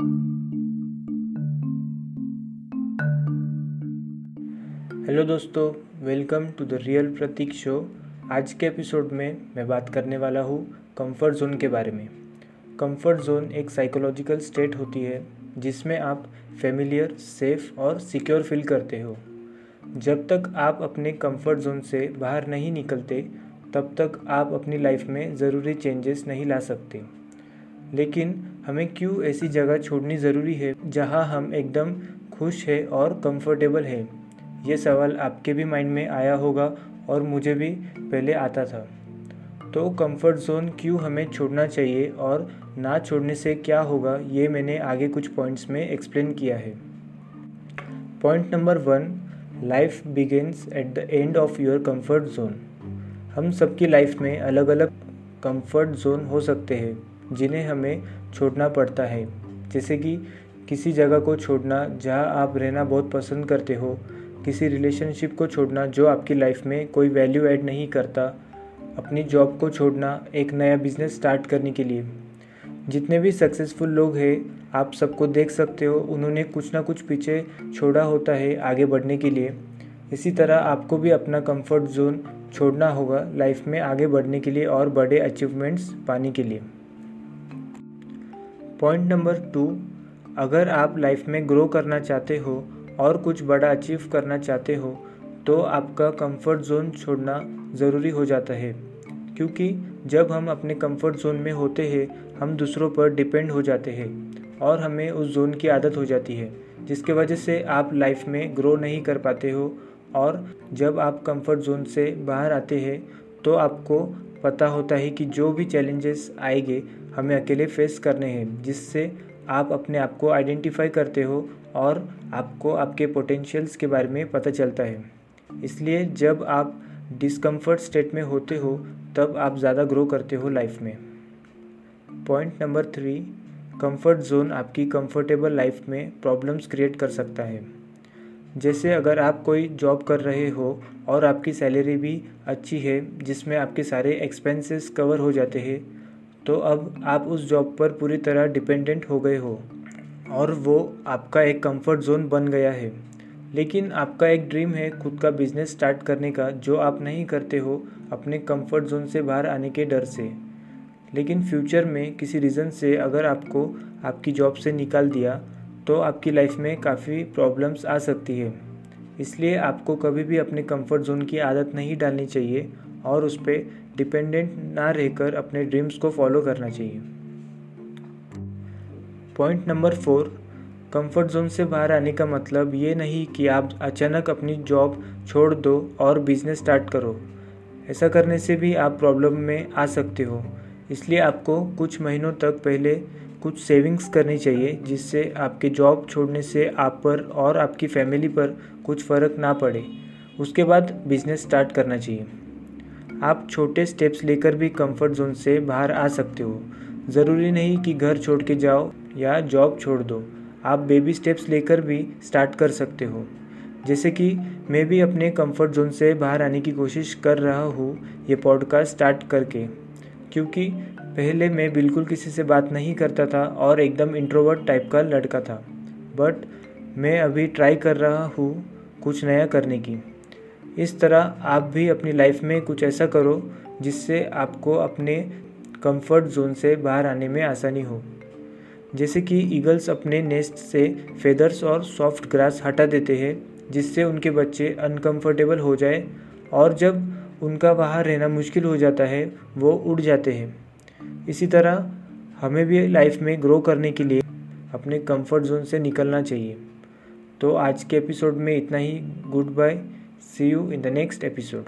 Hello दोस्तों, welcome to the real Prateek show. आज के एपिसोड में मैं बात करने वाला हूँ कंफर्ट जोन के बारे में। कंफर्ट जोन एक साइकोलॉजिकल स्टेट होती है, जिसमें आप फेमिलियर सेफ़ और सिक्योर फील करते हो। जब तक आप अपने कंफर्ट जोन से बाहर नहीं निकलते, तब तक आप अपनी लाइफ में ज़रूरी चेंजेस नहीं ला सकते। लेकिन हमें क्यों ऐसी जगह छोड़नी ज़रूरी है जहाँ हम एकदम खुश है और कंफर्टेबल है? ये सवाल आपके भी माइंड में आया होगा और मुझे भी पहले आता था। तो कंफर्ट जोन क्यों हमें छोड़ना चाहिए और ना छोड़ने से क्या होगा, ये मैंने आगे कुछ पॉइंट्स में एक्सप्लेन किया है। Point number one life begins at the end of your comfort zone हम सबकी लाइफ में अलग अलग कंफर्ट जोन हो सकते हैं। जिन्हें हमें छोड़ना पड़ता है। जैसे कि किसी जगह को छोड़ना, जहाँ आप रहना बहुत पसंद करते हो, किसी रिलेशनशिप को छोड़ना जो आपकी लाइफ में कोई वैल्यू ऐड नहीं करता, अपनी जॉब को छोड़ना, एक नया बिज़नेस स्टार्ट करने के लिए। जितने भी सक्सेसफुल लोग हैं, आप सबको देख सकते हो, उन्होंने कुछ ना कुछ पीछे छोड़ा होता है आगे बढ़ने के लिए। इसी तरह आपको भी अपना कंफर्ट जोन छोड़ना होगा लाइफ में आगे बढ़ने के लिए और बड़े अचीवमेंट्स पाने के लिए। पॉइंट नंबर टू अगर आप लाइफ में ग्रो करना चाहते हो और कुछ बड़ा अचीव करना चाहते हो तो आपका कंफर्ट जोन छोड़ना ज़रूरी हो जाता है। क्योंकि जब हम अपने कंफर्ट जोन में होते हैं, हम दूसरों पर डिपेंड हो जाते हैं और हमें उस जोन की आदत हो जाती है, जिसके वजह से आप लाइफ में ग्रो नहीं कर पाते हो और जब आप कंफर्ट जोन से बाहर आते हैं तो आपको पता होता है कि जो भी चैलेंजेस आएँगे, हमें अकेले फेस करने हैं, जिससे आप अपने आप को आइडेंटिफाई करते हो और आपको आपके पोटेंशियल्स के बारे में पता चलता है। इसलिए जब आप डिस्कम्फर्ट स्टेट में होते हो, तब आप ज़्यादा ग्रो करते हो लाइफ में। Point number three comfort zone आपकी कंफर्टेबल लाइफ में प्रॉब्लम्स क्रिएट कर सकता है। जैसे अगर आप कोई जॉब कर रहे हो और आपकी सैलरी भी अच्छी है, जिसमें आपके सारे एक्सपेंसेस कवर हो जाते हैं तो अब आप उस जॉब पर पूरी तरह डिपेंडेंट हो गए हो और वो आपका एक कंफर्ट जोन बन गया है। लेकिन आपका एक ड्रीम है खुद का बिज़नेस स्टार्ट करने का, जो आप नहीं करते हो अपने कंफर्ट जोन से बाहर आने के डर से। लेकिन फ्यूचर में किसी रीज़न से अगर आपको आपकी जॉब से निकाल दिया तो आपकी लाइफ में काफ़ी प्रॉब्लम्स आ सकती है। इसलिए आपको कभी भी अपने कंफर्ट जोन की आदत नहीं डालनी चाहिए और उस पर डिपेंडेंट ना रहकर अपने ड्रीम्स को फॉलो करना चाहिए। Point number four comfort zone से बाहर आने का मतलब ये नहीं कि आप अचानक अपनी जॉब छोड़ दो और बिज़नेस स्टार्ट करो। ऐसा करने से भी आप प्रॉब्लम में आ सकते हो। इसलिए आपको कुछ महीनों तक पहले कुछ सेविंग्स करनी चाहिए, जिससे आपके जॉब छोड़ने से आप पर और आपकी फैमिली पर कुछ फ़र्क ना पड़े। उसके बाद बिज़नेस स्टार्ट करना चाहिए। आप छोटे स्टेप्स लेकर भी कंफर्ट जोन से बाहर आ सकते हो। ज़रूरी नहीं कि घर छोड़ के जाओ या जॉब छोड़ दो। आप बेबी स्टेप्स लेकर भी स्टार्ट कर सकते हो। जैसे कि मैं भी अपने कंफर्ट जोन से बाहर आने की कोशिश कर रहा हूँ, ये पॉडकास्ट स्टार्ट करके। क्योंकि पहले मैं बिल्कुल किसी से बात नहीं करता था और एकदम इंट्रोवर्ट टाइप का लड़का था। बट मैं अभी ट्राई कर रहा हूँ कुछ नया करने की। इस तरह आप भी अपनी लाइफ में कुछ ऐसा करो जिससे आपको अपने कंफर्ट जोन से बाहर आने में आसानी हो। जैसे कि ईगल्स अपने नेस्ट से फेदर्स और सॉफ्ट ग्रास हटा देते हैं, जिससे उनके बच्चे अनकंफर्टेबल हो जाए और जब उनका बाहर रहना मुश्किल हो जाता है, वो उड़ जाते हैं। इसी तरह हमें भी लाइफ में ग्रो करने के लिए अपने कंफर्ट जोन से निकलना चाहिए। तो आज के एपिसोड में इतना ही। Goodbye see you in the next episode